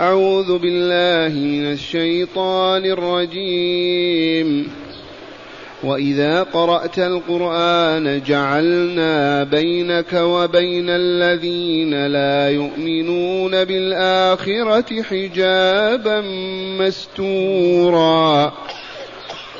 أعوذ بالله من الشيطان الرجيم. وإذا قرأت القرآن جعلنا بينك وبين الذين لا يؤمنون بالآخرة حجابا مستورا.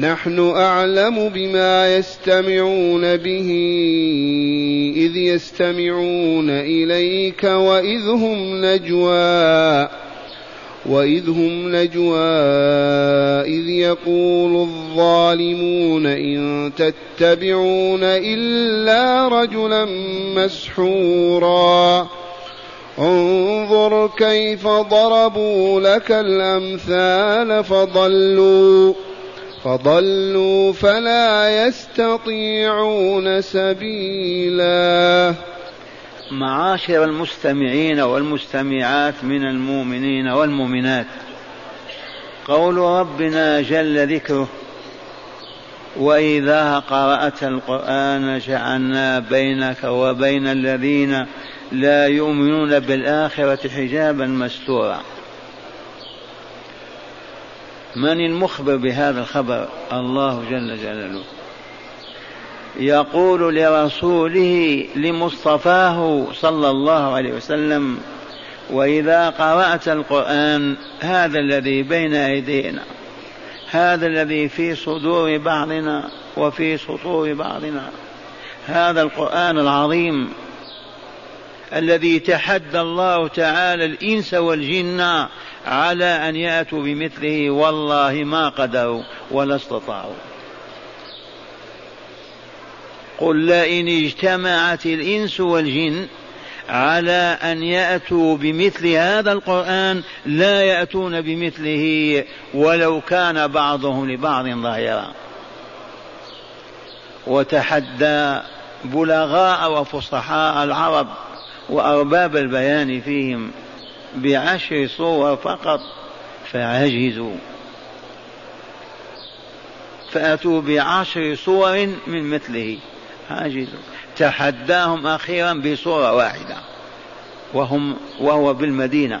نحن أعلم بما يستمعون به إذ يستمعون إليك وإذ هم نجوى وإذ هم نجوى إذ يقول الظالمون إن تتبعون إلا رجلا مسحورا. انظر كيف ضربوا لك الأمثال فضلوا. فضلوا فلا يستطيعون سبيلا. معاشر المستمعين والمستمعات من المؤمنين والمؤمنات قول ربنا جل ذكره وإذا قرأت القرآن جعلنا بينك وبين الذين لا يؤمنون بالآخرة حجابا مستورا. من المخبر بهذا الخبر؟ الله جل جلاله. يقول لرسوله لمصطفاه صلى الله عليه وسلم وإذا قرأت القرآن هذا الذي بين أيدينا هذا الذي في صدور بعضنا وفي سطور بعضنا هذا القرآن العظيم الذي تحدى الله تعالى الإنس والجن على أن يأتوا بمثله والله ما قدروا ولا استطاعوا. قل لئن اجتمعت الإنس والجن على أن يأتوا بمثل هذا القرآن لا يأتون بمثله ولو كان بعضهم لبعض ظاهرا. وتحدى بلغاء وفصحاء العرب وأرباب البيان فيهم. بعشر صور فقط فعجزوا. فأتوا بعشر صور من مثله. عاجزون تحداهم أخيرا بصورة واحدة وهم وهو بالمدينة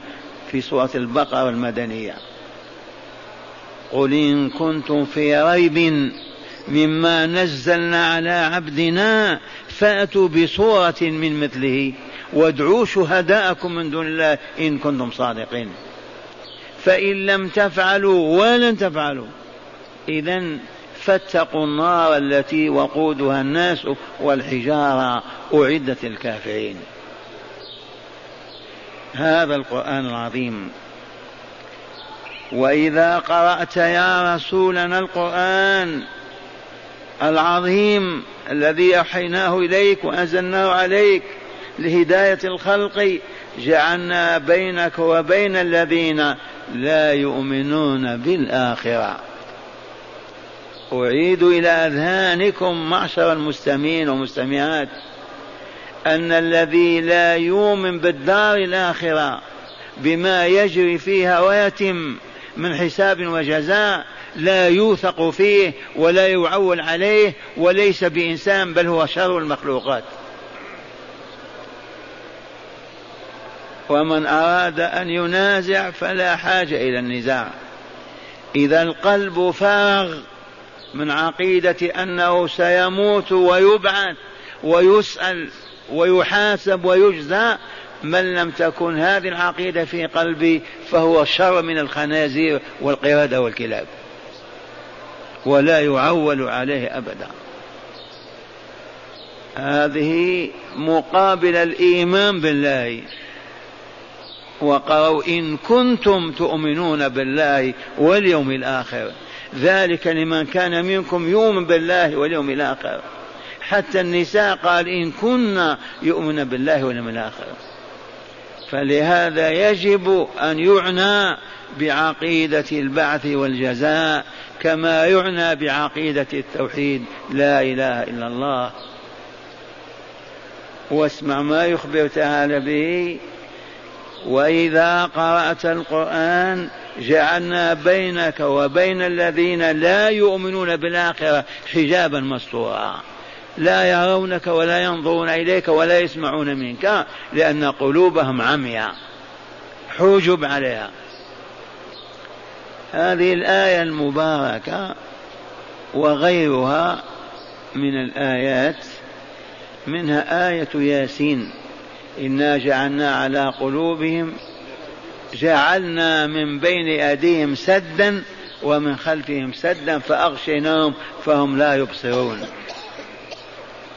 في سورة البقرة المدنية. قل إن كنتم في ريب مما نزلنا على عبدنا فأتوا بصورة من مثله. وادعوا شهداءكم من دون الله إن كنتم صادقين. فإن لم تفعلوا ولن تفعلوا. إذا فاتقوا النار التي وقودها الناس والحجارة أعدت للكافرين. هذا القرآن العظيم. وإذا قرأت يا رسولنا القرآن العظيم الذي أوحيناه إليك وأنزلناه عليك لهداية الخلق جعلنا بينك وبين الذين لا يؤمنون بالآخرة. أعيد إلى أذهانكم معشر المستمعين والمستمعات أن الذي لا يؤمن بالدار الآخرة بما يجري فيها ويتم من حساب وجزاء لا يوثق فيه ولا يعول عليه وليس بإنسان بل هو شر المخلوقات. ومن أراد أن ينازع فلا حاجة إلى النزاع. إذا القلب فارغ من عقيدة أنه سيموت ويبعث ويسأل ويحاسب ويجزى من لم تكن هذه العقيدة في قلبي فهو شر من الخنازير والقردة والكلاب. ولا يعول عليه أبدا. هذه مقابل الإيمان بالله. وقروا إن كنتم تؤمنون بالله واليوم الآخر. ذلك لمن كان منكم يؤمن بالله واليوم الآخر. حتى النساء قال إن كنا يؤمن بالله واليوم الآخر. فلهذا يجب أن يعنى بعقيدة البعث والجزاء كما يعنى بعقيدة التوحيد لا إله إلا الله. واسمع ما يخبر تعالى به. وإذا قرأت القرآن جعلنا بينك وبين الذين لا يؤمنون بالآخرة حجابا مستورا. لا يرونك ولا ينظرون إليك ولا يسمعون منك لأن قلوبهم عمياء. حجب عليها. هذه الآية المباركة وغيرها من الآيات منها آية ياسين إنا جعلنا على قلوبهم جعلنا من بين أيديهم سدا ومن خلفهم سدا فأغشيناهم فهم لا يبصرون.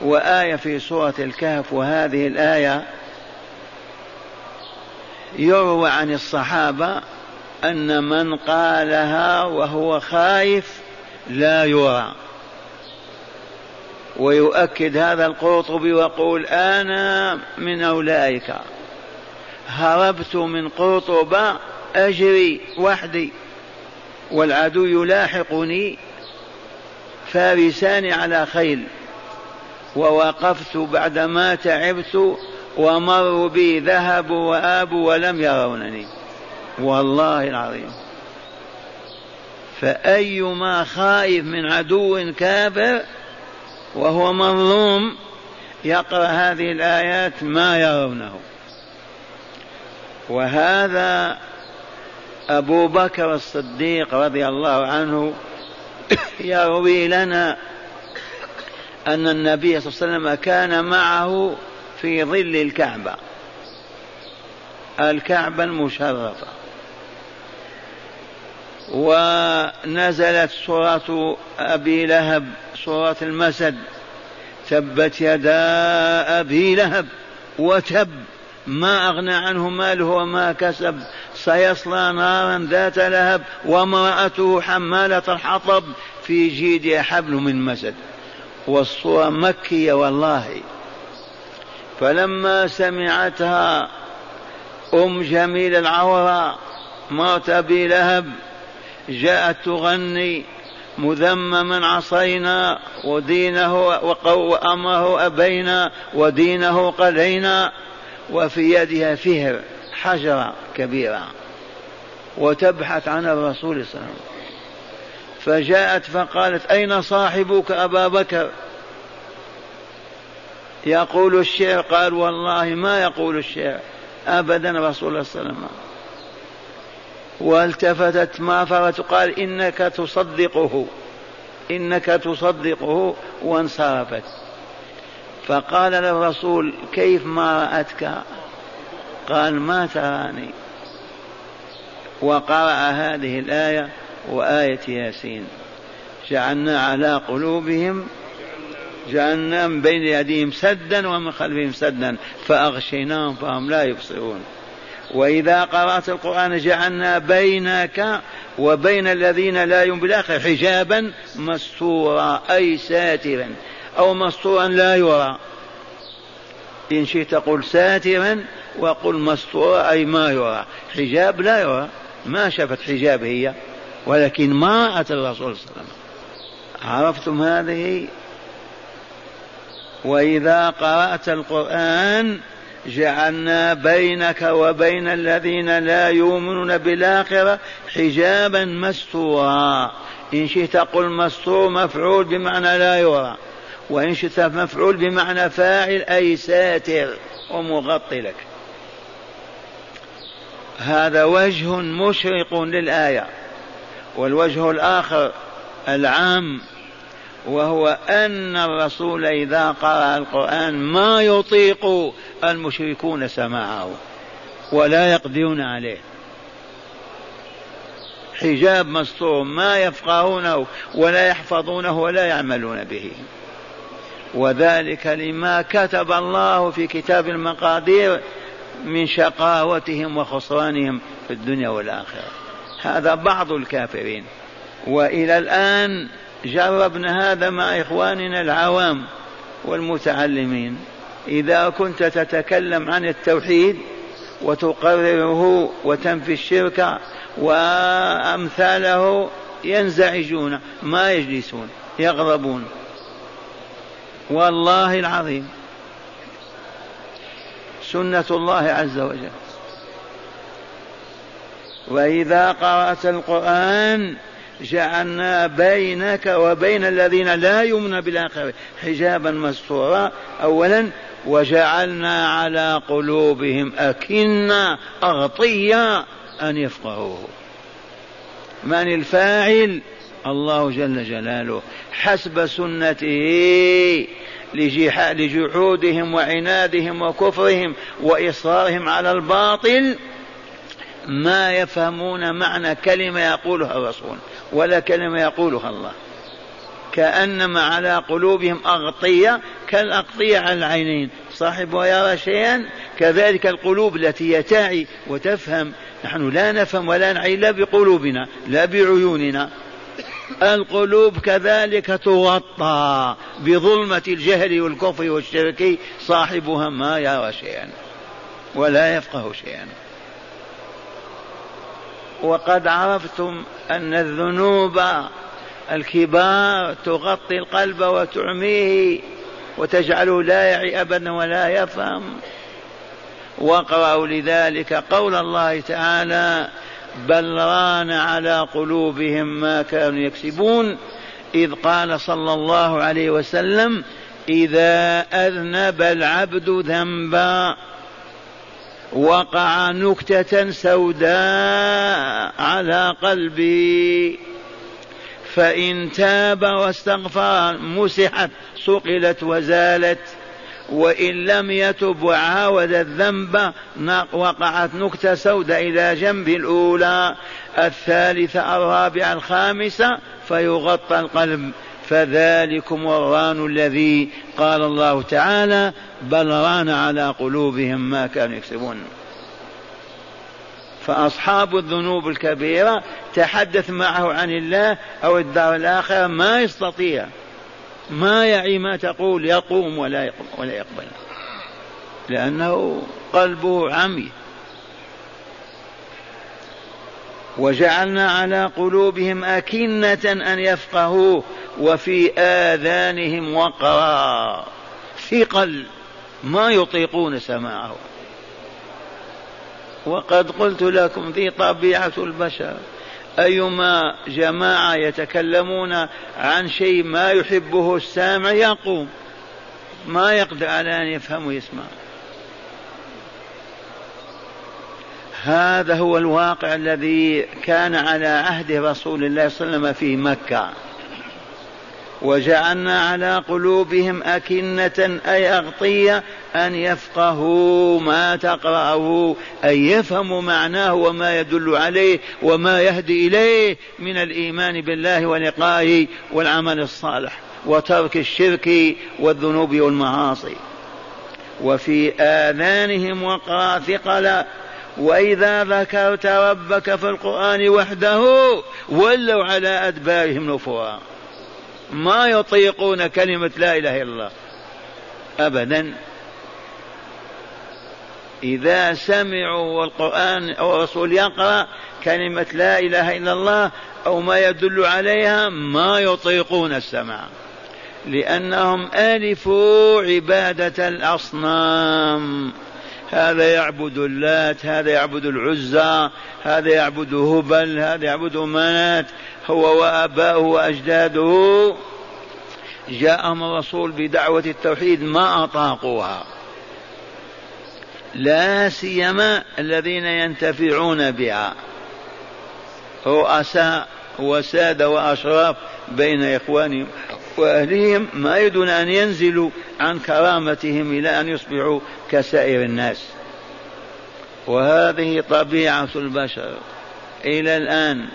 وآية في سورة الكهف وهذه الآية يروى عن الصحابة أن من قالها وهو خايف لا يرى. ويؤكد هذا القرطبي ويقول أنا من أولئك. هربت من قرطبة أجري وحدي والعدو يلاحقني فارسان على خيل. ووقفت بعدما تعبت ومروا بي ذهبوا وآبوا ولم يرونني. والله العظيم. فأيما خائف من عدو كافر وهو مظلوم يقرأ هذه الآيات ما يرونه. وهذا أبو بكر الصديق رضي الله عنه يروي لنا أن النبي صلى الله عليه وسلم كان معه في ظل الكعبة. الكعبة المشرفة. ونزلت سورة أبي لهب سورة المسد. تبت يدا أبي لهب وتب. ما أغنى عنه ماله وما كسب. سيصلى نارا ذات لهب وامرأته حمالة الحطب في جيدها حبل من مسد. والصورة مكية والله. فلما سمعتها أم جميل العورة موت أبي لهب جاءت تغني مذمما عصينا ودينه وأمره أبينا ودينه قلينا وفي يدها فهر حجرة كبيرة وتبحث عن الرسول صلى الله عليه وسلم. فجاءت فقالت أين صاحبك أبا بكر؟ يقول الشعر قال والله ما يقول الشعر أبدا رسول الله صلى الله عليه وسلم. والتفتت ما فرت قال إنك تصدقه إنك تصدقه وانصرفت. فقال للرسول كيف ما رأتك؟ قال ما تراني. وقرأ هذه الآية وآية ياسين. جعلنا على قلوبهم جعلنا من بين يديهم سدا ومن خلفهم سدا فأغشيناهم فهم لا يبصرون. وإذا قرأت القرآن جعلنا بينك وبين الذين لا يؤمنون بالآخرة حجابا مستورا أي ساترا أو مستورا لا يرى. إن شئت قل ساترا وقل مستورا أي ما يرى. حجاب لا يرى. ما شافت حجاب هي ولكن ما أتى الرسول صلى الله عليه وسلم. عرفتم هذه؟ وإذا قرأت القرآن جعلنا بينك وبين الذين لا يؤمنون بالآخرة حجابا مستورا. إن شئت قل مستور مفعول بمعنى لا يرى. وإن شئت مفعول بمعنى فاعل أي ساتر ومغطي لك هذا وجه مشرق للآية. والوجه الآخر العام وهو أن الرسول إذا قرأ القرآن ما يطيق المشركون سماعه ولا يقدرون عليه. حجاب مستور ما يفقهونه ولا يحفظونه ولا يعملون به. وذلك لما كتب الله في كتاب المقادير من شقاوتهم وخسرانهم في الدنيا والآخرة. هذا بعض الكافرين. وإلى الآن جربنا هذا مع إخواننا العوام والمتعلمين. إذا كنت تتكلم عن التوحيد وتقرره وتنفي الشرك وأمثاله ينزعجون ما يجلسون يغضبون. والله العظيم. سنة الله عز وجل. وإذا قرأت القرآن جعلنا بينك وبين الذين لا يؤمنون بالآخرة حجابا مستورا أولا وجعلنا على قلوبهم أكنة أغطية أن يفقهوه. من الفاعل؟ الله جل جلاله. حسب سنته لجحودهم وعنادهم وكفرهم وإصرارهم على الباطل ما يفهمون معنى كلمة يقولها الرسول. ولا كلمة يقولها الله. كأنما على قلوبهم أغطية كالأغطية على العينين. صاحبها يرى شيئا كذلك القلوب التي تعي وتفهم. نحن لا نفهم ولا نعي لا بقلوبنا لا بعيوننا. القلوب كذلك تغطى بظلمة الجهل والكفر والشرك. صاحبها ما يرى شيئا ولا يفقه شيئا. وقد عرفتم أن الذنوب الكبار تغطي القلب وتعميه وتجعله لا يعي أبدا ولا يفهم. واقرأوا لذلك قول الله تعالى بل ران على قلوبهم ما كانوا يكسبون إذ قال صلى الله عليه وسلم إذا أذنب العبد ذنبا. وقع نكتة سوداء على قلبي. فإن تاب واستغفر مسحت صقلت وزالت. وإن لم يتب وعاود الذنب وقعت نكتة سوداء إلى جنب الأولى. الثالثة الرابعة الخامسة فيغطى القلب. فذلكم الران الذي قال الله تعالى بل ران على قلوبهم ما كانوا يكسبون. فأصحاب الذنوب الكبيرة تحدث معه عن الله أو الدار الآخرة ما يستطيع. ما يعي ما تقول يقوم ولا يقوم ولا يقبل. لأنه قلبه عمي. وجعلنا على قلوبهم أكنة أن يفقهوه وفي آذانهم وقرا. ثقل ما يطيقون سماعه. وقد قلت لكم ذي طبيعة البشر أيما جماعة يتكلمون عن شيء ما يحبه السامع يقوم. ما يقدر على أن يفهم ويسمع هذا هو الواقع الذي كان على عهد رسول الله صلى الله عليه وسلم في مكة. وجعلنا على قلوبهم أكنة أي أغطية أن يفقهوا ما تقرأه أن يفهموا معناه وما يدل عليه وما يهدي إليه من الإيمان بالله ولقائه والعمل الصالح وترك الشرك والذنوب والمعاصي. وفي آذانهم وقرأ ثقلا وإذا ذكرت ربك في القرآن وحده ولوا على أدبارهم نفورا. ما يطيقون كلمة لا إله إلا الله. أبدا. إذا سمعوا والقرآن أو الرسول يقرأ كلمة لا إله إلا الله أو ما يدل عليها ما يطيقون السمع لأنهم ألفوا عبادة الأصنام. هذا يعبد اللات هذا يعبد العزى هذا يعبد هبل هذا يعبد منات هو وآباؤه وأجداده. جاءهم الرسول بدعوة التوحيد ما أطاقوها. لا سيما الذين ينتفعون بها. رؤساء وسادة وأشراف بين إخوانهم. وأهلهم ما يريدون أن ينزلوا عن كرامتهم إلى أن يصبحوا كسائر الناس. وهذه طبيعة البشر. إلى الآن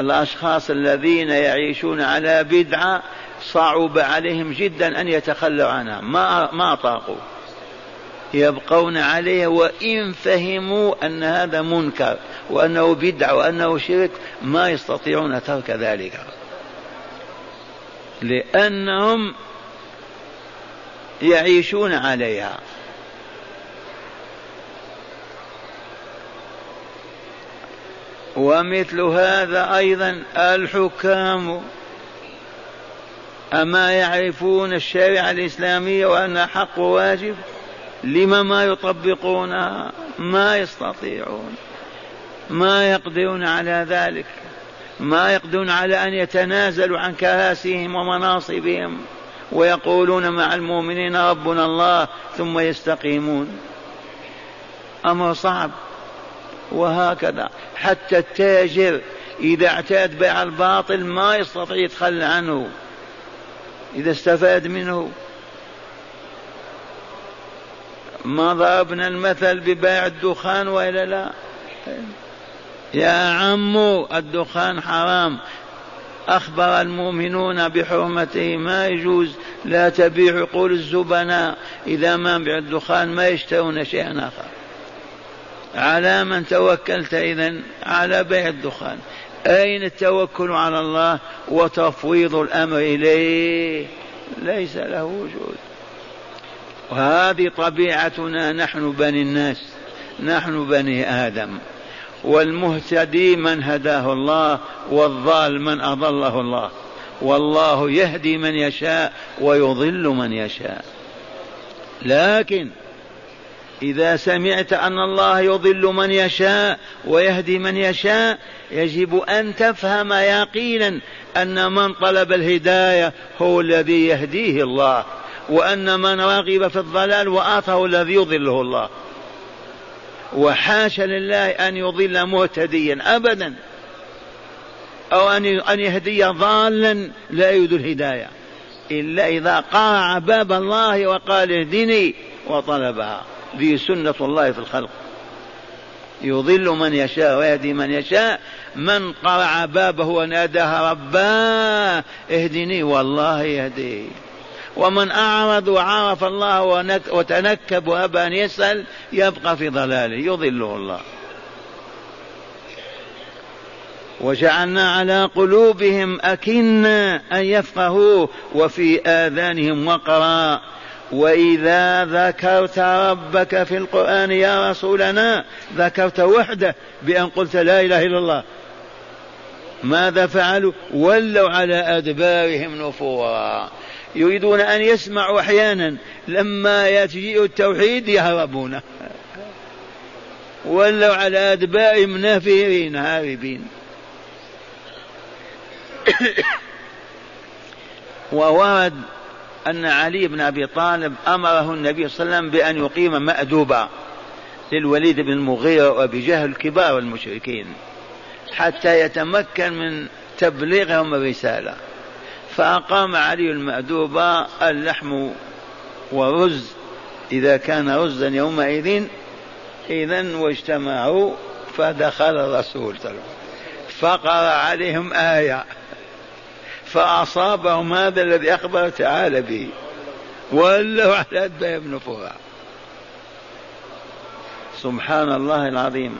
الأشخاص الذين يعيشون على بدعة صعب عليهم جدا أن يتخلوا عنها. ما ما طاقوا؟ يبقون عليه وإن فهموا أن هذا منكر وأنه بدعة وأنه شرك ما يستطيعون ترك ذلك. لأنهم يعيشون عليها. ومثل هذا أيضا الحكام أما يعرفون الشريعة الإسلامية وأنها حق واجب لما ما يطبقونها؟ ما يستطيعون ما يقدرون على ذلك. ما يقدرون على أن يتنازلوا عن كراسيهم ومناصبهم ويقولون مع المؤمنين ربنا الله ثم يستقيمون. أمر صعب. وهكذا. حتى التاجر إذا اعتاد بيع الباطل ما يستطيع يتخلى عنه. إذا استفاد منه. ما ضربنا المثل ببيع الدخان وإلا لا. يا عم الدخان حرام. أخبر المؤمنون بحرمته. ما يجوز. لا تبيع عقول الزبناء. إذا ما بيع الدخان ما يشترون شيئا آخر. على من توكلت إذن؟ على بيع الدخان. أين التوكل على الله وتفويض الأمر إليه؟ ليس له وجود. وهذه طبيعتنا. نحن بني الناس. نحن بني آدم. والمهتدي من هداه الله والضال من أضله الله. والله يهدي من يشاء ويضل من يشاء. لكن إذا سمعت أن الله يضل من يشاء ويهدي من يشاء يجب أن تفهم يقينا أن من طلب الهداية هو الذي يهديه الله وأن من رغب في الضلال وآثه الذي يضله الله. وحاشا لله أن يضل مهتديا أبدا أو أن يهدي ضالا لا يريد الهداية إلا إذا قرع باب الله وقال اهدني وطلبها. ذي سنة الله في الخلق. يضل من يشاء ويهدي من يشاء. من قرع بابه وناداه رباه اهدني والله يهديه ومن أعرض وعرف الله وتنكب وأبى أن يسأل يبقى في ضلاله يضله الله. وجعلنا على قلوبهم أكنا أن يفقهوا وفي آذانهم وقرا. وإذا ذكرت ربك في القرآن يا رسولنا ذكرت وحده بأن قلت لا إله إلا الله. ماذا فعلوا؟ ولوا على أدبارهم نفورا. يريدون أن يسمعوا أحيانا. لما يجيء التوحيد يهربون. ولوا على أدبارهم نافرين هاربين. وورد أن علي بن أبي طالب أمره النبي صلى الله عليه وسلم بأن يقيم مأدوبة للوليد بن المغيرة وأبي جهل كبار المشركين حتى يتمكن من تبليغهم الرسالة. فأقام علي المأدوبة اللحم ورز إذا كان رزا يومئذ إذا واجتمعوا فدخل الرسول فقرأ عليهم آية فأصابهم هذا الذي أخبر تعالى به ولوا على أدبهم بن سبحان الله العظيم.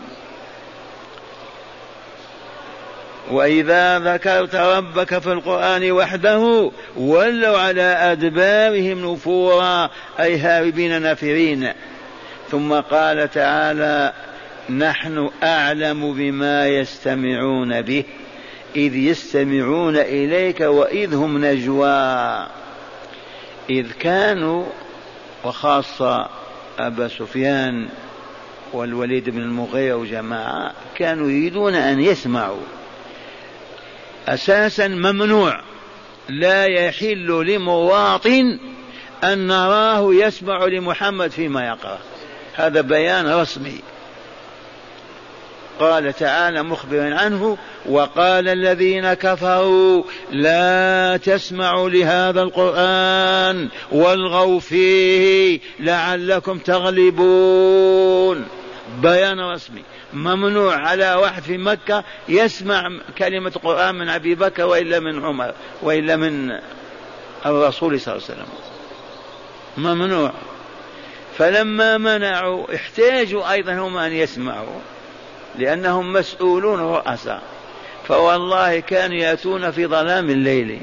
وإذا ذكرت ربك في القرآن وحده ولوا على أدبارهم نفورا أي هاربين نافرين. ثم قال تعالى نحن أعلم بما يستمعون به إذ يستمعون إليك وإذ هم نجوى. إذ كانوا وخاصة أبا سفيان والوليد بن المغيرة وجماعة كانوا يريدون أن يسمعوا. أساسا ممنوع. لا يحل لمواطن أن نراه يسمع لمحمد فيما يقرأ. هذا بيان رسمي. قال تعالى مخبرا عنه وقال الذين كفروا لا تسمعوا لهذا القرآن والغوا فيه لعلكم تغلبون. بيان رسمي. ممنوع على واحد في مكة يسمع كلمة القرآن من أبي بكر وإلا من عمر وإلا من الرسول صلى الله عليه وسلم. ممنوع. فلما منعوا احتاجوا أيضا هم أن يسمعوا لأنهم مسؤولون رؤساء. فوالله كانوا يأتون في ظلام الليل.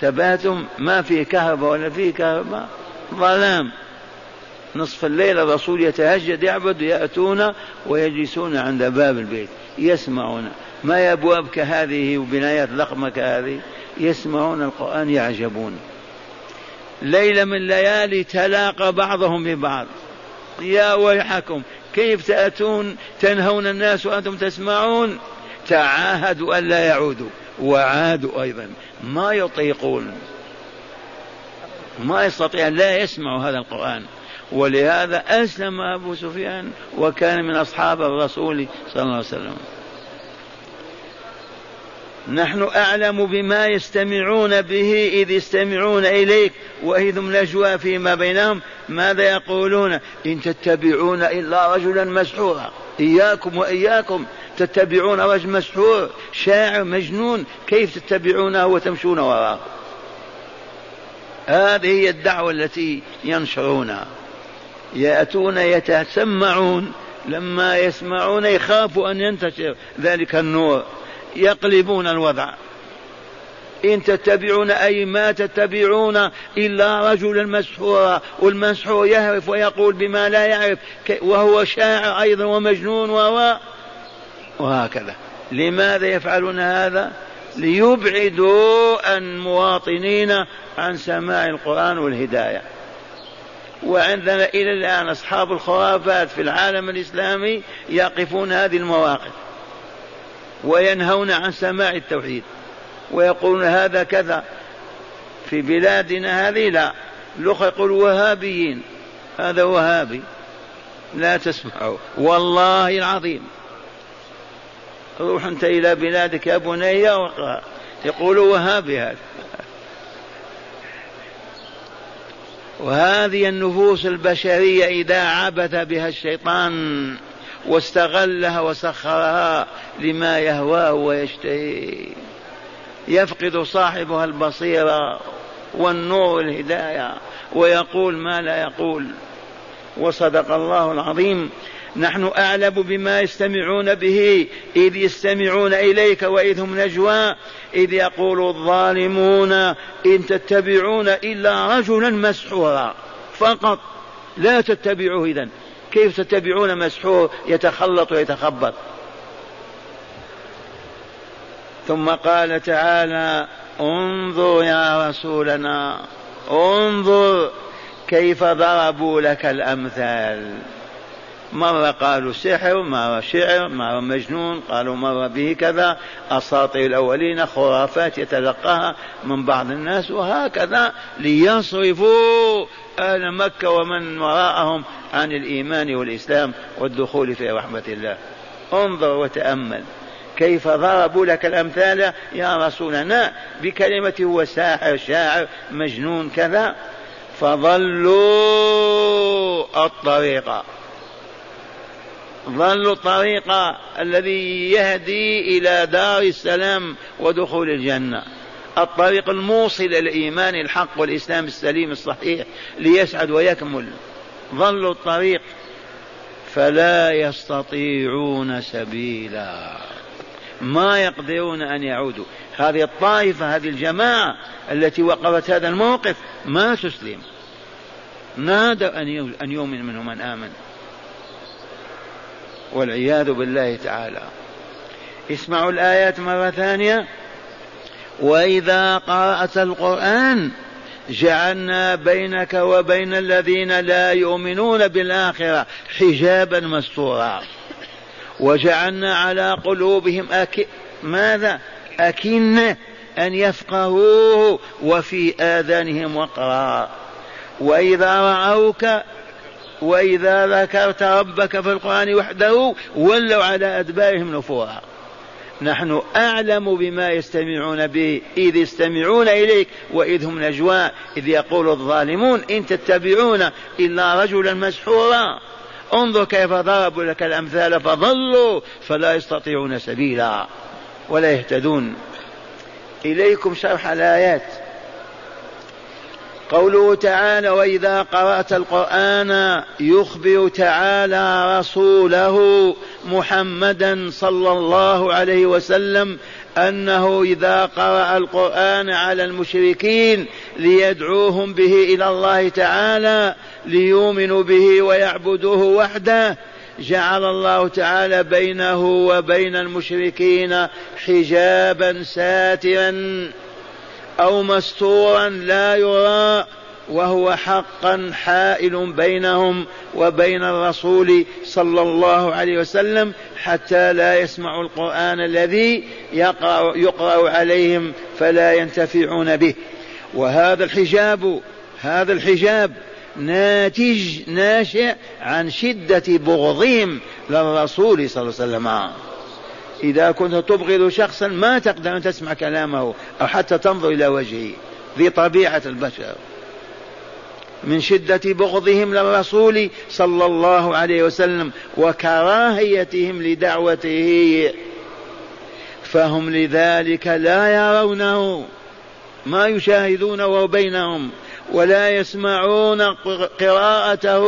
تباتم ما في كهرباء ولا في كهرباء ظلام. نصف الليل الرسول يتهجد يعبد يأتون ويجلسون عند باب البيت يسمعون. ما أبواب كهذه وبنايات ضخمة كهذه يسمعون القرآن يعجبون. ليلة من الليالي تلاقى بعضهم ببعض يا ويحكم كيف تأتون؟ تنهون الناس وأنتم تسمعون؟ تعاهدوا ألا يعودوا وعادوا أيضا. ما يطيقون ما يستطيع لا يسمع هذا القرآن. ولهذا أسلم أبو سفيان وكان من أصحاب الرسول صلى الله عليه وسلم. نحن أعلم بما يستمعون به إذ يستمعون إليك وإذ هم نجوى فيما بينهم. ماذا يقولون؟ إن تتبعون إلا رجلا مسحورا. إياكم وإياكم. تتبعون رجل مسحور شاعر مجنون. كيف تتبعونه وتمشون وراءه؟ هذه هي الدعوة التي ينشرونها. يأتون يتسمعون. لما يسمعون يخافوا أن ينتشر ذلك النور. يقلبون الوضع. إن تتبعون أي ما تتبعون إلا رجلا مسحورا والمسحور يهرف ويقول بما لا يعرف. وهو شاعر أيضا ومجنون و وهكذا. لماذا يفعلون هذا؟ ليبعدوا المواطنين عن سماع القرآن والهداية. وعندنا إلى الآن أصحاب الخرافات في العالم الإسلامي يقفون هذه المواقف وينهون عن سماع التوحيد ويقولون هذا كذا. في بلادنا هذه لا. الأخرى يقول وهابيين هذا وهابي. لا تسمعوا. والله العظيم. روح أنت إلى بلادك يا بني واقرا يقول وهابي هذا. وهذه النفوس البشرية إذا عبث بها الشيطان واستغلها وسخرها لما يهواه ويشتهي يفقد صاحبها البصيرة والنور والهداية ويقول ما لا يقول. وصدق الله العظيم نحن أعلم بما يستمعون به. إذ يستمعون إليك وإذ هم نجوى. إذ يقول الظالمون إن تتبعون إلا رجلا مسحورا. فقط لا تتبعوه إذن. كيف تتبعون مسحور يتخلط ويتخبط؟ ثم قال تعالى انظر يا رسولنا. انظر كيف ضربوا لك الأمثال. مرة قالوا سحر مرة شعر مرة مجنون قالوا مرة به كذا. أساطير الأولين خرافات يتلقاها من بعض الناس وهكذا ليصرفوا أهل مكة ومن وراءهم عن الإيمان والإسلام والدخول في رحمة الله. انظر وتأمل كيف ضربوا لك الأمثال. يا رسولنا بكلمة هو ساحر شاعر مجنون كذا. فضلوا الطريق. ضلوا الطريق الذي يهدي إلى دار السلام ودخول الجنة. الطريق الموصل إلى الإيمان الحق والإسلام السليم الصحيح ليسعد ويكمل. ضلوا الطريق فلا يستطيعون سبيلا. ما يقدرون أن يعودوا. هذه الطائفة هذه الجماعة التي وقفت هذا الموقف ما تسلم. نادى أن يؤمن منهم من آمن. والعياذ بالله تعالى. اسمعوا الآيات مرة ثانية. وإذا قرأت القرآن جعلنا بينك وبين الذين لا يؤمنون بالآخرة حجابا مستورا. وجعلنا على قلوبهم أك... ماذا؟ أكنة أن يفقهوه وفي آذانهم وقرا. وإذا رأوك وإذا ذكرت ربك في القرآن وحده ولوا على أدبارهم نفورا. نحن أعلم بما يستمعون به إذ يستمعون إليك وإذ هم نجوى إذ يقول الظالمون إن تتبعون إلا رجلا مسحورا. انظر كيف ضربوا لك الأمثال فضلوا فلا يستطيعون سبيلا ولا يهتدون. إليكم شرح الآيات. قوله تعالى واذا قرات القران يخبر تعالى رسوله محمدا صلى الله عليه وسلم أنه إذا قرأ القرآن على المشركين ليدعوهم به إلى الله تعالى ليؤمنوا به ويعبدوه وحده جعل الله تعالى بينه وبين المشركين حجابا ساترا أو مستورا لا يرى وهو حقا حائل بينهم وبين الرسول صلى الله عليه وسلم حتى لا يسمعوا القرآن الذي يقرأ, يقرأ عليهم فلا ينتفعون به. وهذا الحجاب هذا الحجاب ناتج ناشئ عن شدة بغضهم للرسول صلى الله عليه وسلم. إذا كنت تبغض شخصا ما تقدر أن تسمع كلامه أو حتى تنظر إلى وجهه. ذي طبيعة البشر. من شدة بغضهم للرسول صلى الله عليه وسلم وكراهيتهم لدعوته. فهم لذلك لا يرونه. ما يشاهدونه بينهم ولا يسمعون قراءته.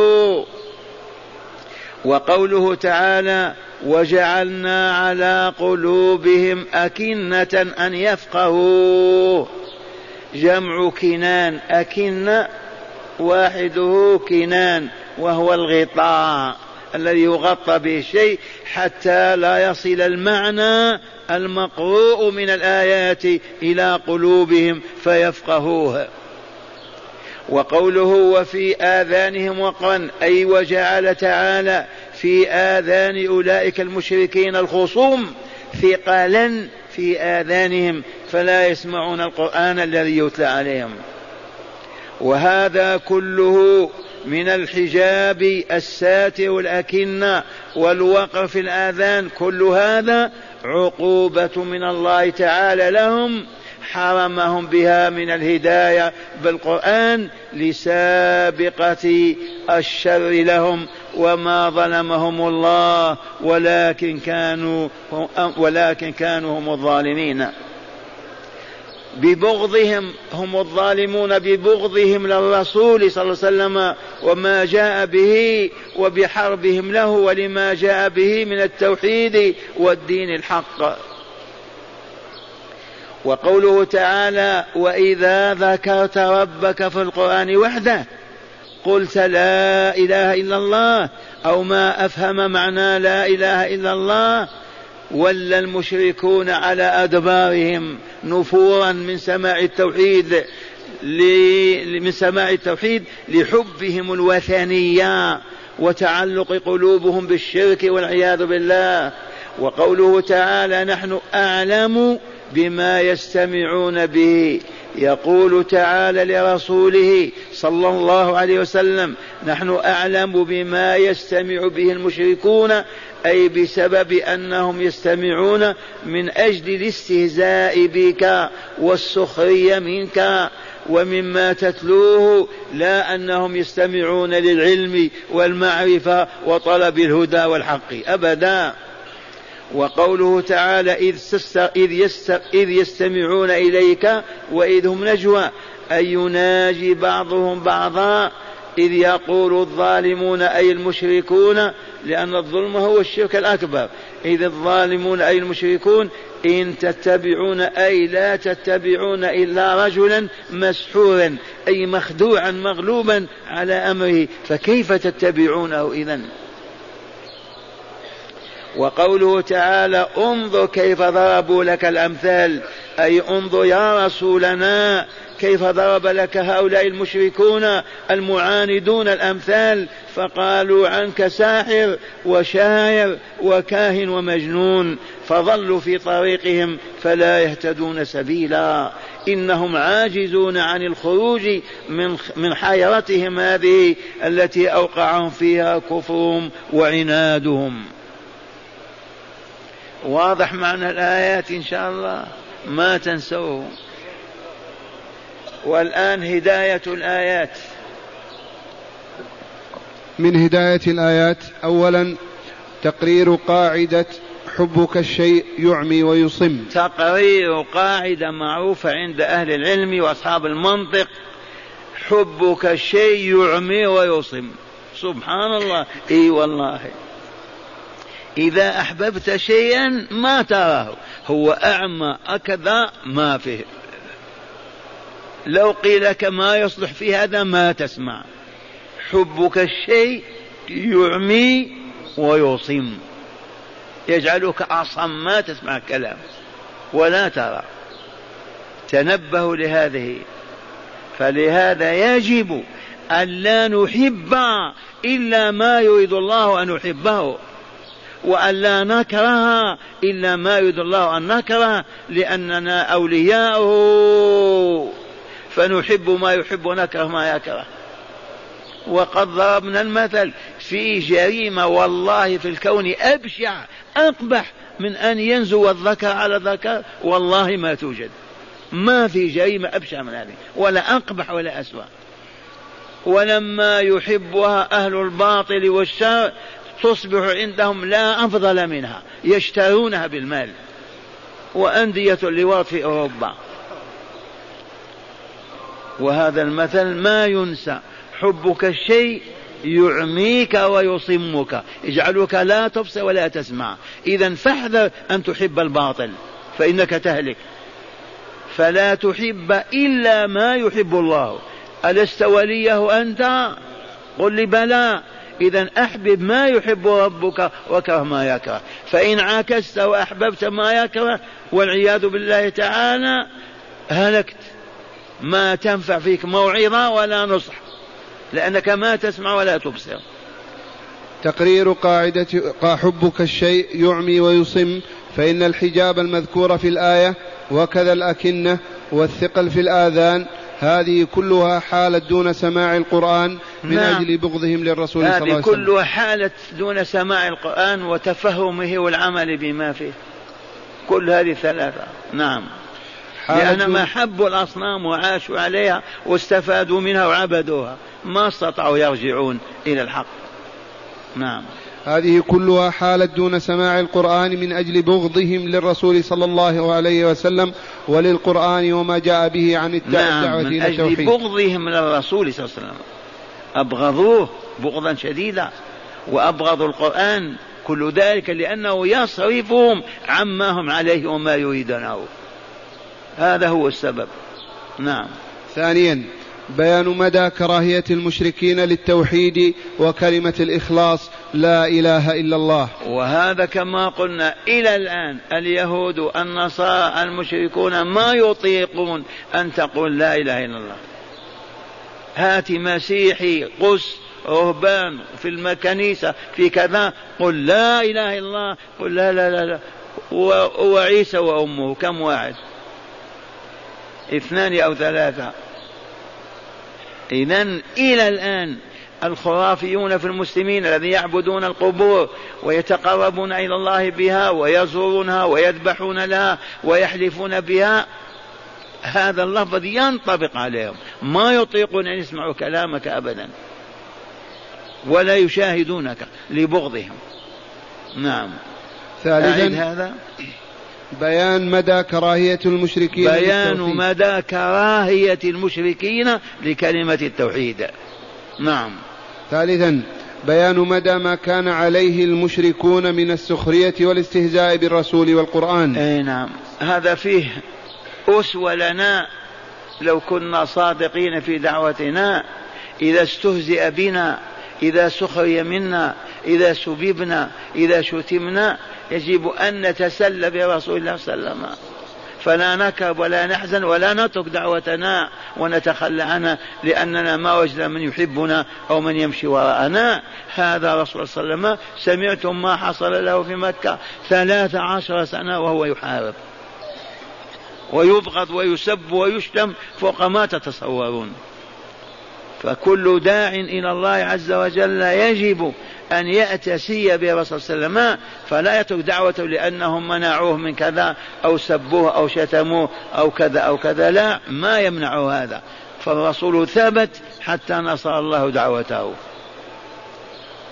وقوله تعالى وجعلنا على قلوبهم أكنة أن يفقهوا. جمع كنان أكنة واحدة كنان وهو الغطاء الذي يغطى به الشيء حتى لا يصل المعنى المقروء من الآيات إلى قلوبهم فيفقهوها وقوله وفي آذانهم وقرا أي وجعل تعالى في آذان أولئك المشركين الخصوم ثقلا في آذانهم فلا يسمعون القرآن الذي يتلى عليهم. وهذا كله من الحجاب الساتر الأكنة والوقر في الآذان. كل هذا عقوبة من الله تعالى لهم حرمهم بها من الهداية بالقرآن لسابقة الشر لهم وما ظلمهم الله ولكن كانوا ولكن كانوا هم الظالمين. ببغضهم هم الظالمون ببغضهم للرسول صلى الله عليه وسلم وما جاء به وبحربهم له ولما جاء به من التوحيد والدين الحق. وقوله تعالى واذا ذكرت ربك في القران وحده قلت لا اله الا الله أو ما افهم معنى لا اله الا الله ولا المشركون على ادبارهم نفورا من سماع التوحيد من سماع التوحيد لحبهم الوثنية وتعلق قلوبهم بالشرك والعياذ بالله. وقوله تعالى نحن أعلم بما يستمعون به. يقول تعالى لرسوله صلى الله عليه وسلم نحن أعلم بما يستمع به المشركون أي بسبب أنهم يستمعون من أجل الاستهزاء بك والسخرية منك ومما تتلوه لا أنهم يستمعون للعلم والمعرفة وطلب الهدى والحق. أبدا. وقوله تعالى إذ, إذ. إذ يستمعون إليك وإذ هم نجوى أي يناجي بعضهم بعضا إذ يقول الظالمون أي المشركون لأن الظلم هو الشرك الأكبر إذ الظالمون أي المشركون إن تتبعون أي لا تتبعون إلا رجلا مسحورا أي مخدوعا مغلوبا على أمره فكيف تتبعونه إذن وقوله تعالى انظر كيف ضربوا لك الأمثال. أي انظر يا رسولنا كيف ضرب لك هؤلاء المشركون المعاندون الأمثال. فقالوا عنك ساحر وشاعر وكاهن ومجنون. فظلوا في طريقهم فلا يهتدون سبيلا. إنهم عاجزون عن الخروج من من حيرتهم هذه التي أوقعهم فيها كفرهم وعنادهم. واضح معنى الآيات إن شاء الله. ما تنسوه. والآن هداية الآيات. من هداية الآيات أولا تقرير قاعدة حبك الشيء يعمي ويصم. تقرير قاعدة معروفة عند أهل العلم وأصحاب المنطق. حبك الشيء يعمي ويصم. سبحان الله. إي والله. إذا أحببت شيئا ما تراه. هو أعمى أكذا ما فيه. لو قيل لك ما يصلح في هذا ما تسمع. حبك الشيء يعمي ويصم. يجعلك أصم ما تسمع الكلام ولا ترى. تنبهوا لهذه. فلهذا يجب أن لا نحب إلا ما يريد الله أن نحبه وأن لا نكره إلا ما يريد الله أن نكره لأننا أولياؤه. فنحب ما يحب ونكره ما يكره. وقد ضربنا المثل في جريمة والله في الكون أبشع أقبح من أن ينزو الذكر على الذكر. والله ما توجد. ما في جريمة أبشع من هذه ولا أقبح ولا أسوأ. ولما يحبها أهل الباطل والشر تصبح عندهم لا أفضل منها يشترونها بالمال. وأندية اللواط في أوروبا. وهذا المثل ما ينسى حبك الشيء يعميك ويصمك. يجعلك لا تبصر ولا تسمع. إذا فاحذر أن تحب الباطل فإنك تهلك. فلا تحب إلا ما يحب الله. ألست وليه أنت؟ قل لي بلى. إذا أحبب ما يحب ربك وكره ما يكره. فإن عكست وأحببت ما يكره والعياذ بالله تعالى هلكت. ما تنفع فيك موعظة ولا نصح لأنك ما تسمع ولا تبصر. تقرير قاعدة حبك الشيء يعمي ويصم فإن الحجاب المذكور في الآية وكذا الأكنة والثقل في الآذان هذه كلها حالة دون سماع القرآن من نعم. أجل بغضهم للرسول صلى الله عليه وسلم. هذه كلها حالة دون سماع القرآن وتفهمه والعمل بما فيه. كل هذه ثلاثة. نعم. لأن ما حبوا الأصنام وعاشوا عليها واستفادوا منها وعبدوها. ما استطاعوا يرجعون إلى الحق. نعم. هذه كلها حالت دون سماع القرآن من أجل بغضهم للرسول صلى الله عليه وسلم وللقرآن وما جاء به عن الدعوة نعم من أجل. بغضهم للرسول صلى الله عليه وسلم. أبغضوه بغضا شديدا. وأبغضوا القرآن كل ذلك لأنه يصرفهم عما هم عليه وما يريدونه. هذا هو السبب. نعم. ثانيا بيان مدى كراهية المشركين للتوحيد وكلمة الإخلاص لا إله إلا الله. وهذا كما قلنا إلى الآن اليهود النصارى المشركون ما يطيقون أن تقول لا إله إلا الله. هات مسيحي قس رهبان في الكنيسة في كذا قل لا إله إلا الله قل لا لا لا, لا. وعيسى وأمه كم واحد؟ اثنان أو ثلاثة. إذا إلى الآن الخرافيون في المسلمين الذين يعبدون القبور ويتقربون إلى الله بها ويزورونها ويذبحون لها ويحلفون بها هذا اللفظ ينطبق عليهم. ما يطيقون أن يسمعوا كلامك أبدا. ولا يشاهدونك لبغضهم. نعم. ثالثا هذا. بيان مدى كراهية المشركين بيان مدى كراهية المشركين لكلمة التوحيد. نعم. ثالثا بيان مدى ما كان عليه المشركون من السخرية والاستهزاء بالرسول والقرآن. أي نعم. هذا فيه أسوة لنا لو كنا صادقين في دعوتنا. إذا استهزئ بنا إذا سخري منا إذا سببنا إذا شتمنا يجب أن نتسلى برسول الله صلى الله عليه وسلم. فلا نكب ولا نحزن ولا نترك دعوتنا ونتخلى عنها لأننا ما وجدنا من يحبنا أو من يمشي وراءنا. هذا رسول صلى الله عليه وسلم سمعتم ما حصل له في مكة ثلاث عشر سنة وهو يحارب. ويبغض ويسب ويشتم فوق ما تتصورون. فكل داع إلى الله عز وجل يجب أن يأتسي بالرسول صلى الله عليه وسلم فلا يترك دعوته لأنهم منعوه من كذا أو سبوه أو شتموه أو كذا أو كذا. لا ما يمنع هذا. فالرسول ثبت حتى نصر الله دعوته.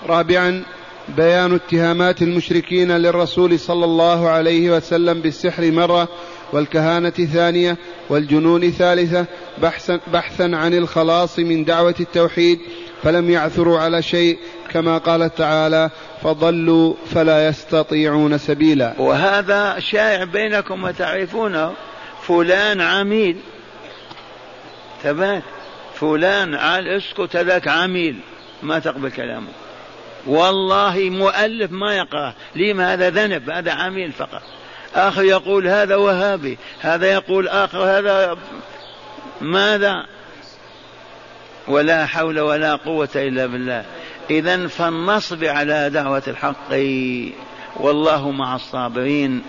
رابعا بيان اتهامات المشركين للرسول صلى الله عليه وسلم بالسحر مرة والكهانة ثانية والجنون ثالثة بحثا, بحثا عن الخلاص من دعوة التوحيد فلم يعثروا على شيء كما قال تعالى فضلوا فلا يستطيعون سبيلا. وهذا شائع بينكم وتعرفونه فلان عميل. ثبات فلان عال اسكت هذاك عميل. ما تقبل كلامه. والله مؤلف ما يقرأ لما هذا ذنب هذا عميل فقط. آخر يقول هذا وهابي هذا يقول آخر هذا ماذا؟ ولا حول ولا قوة إلا بالله. إذا فلنصبر على دعوة الحق والله مع الصابرين.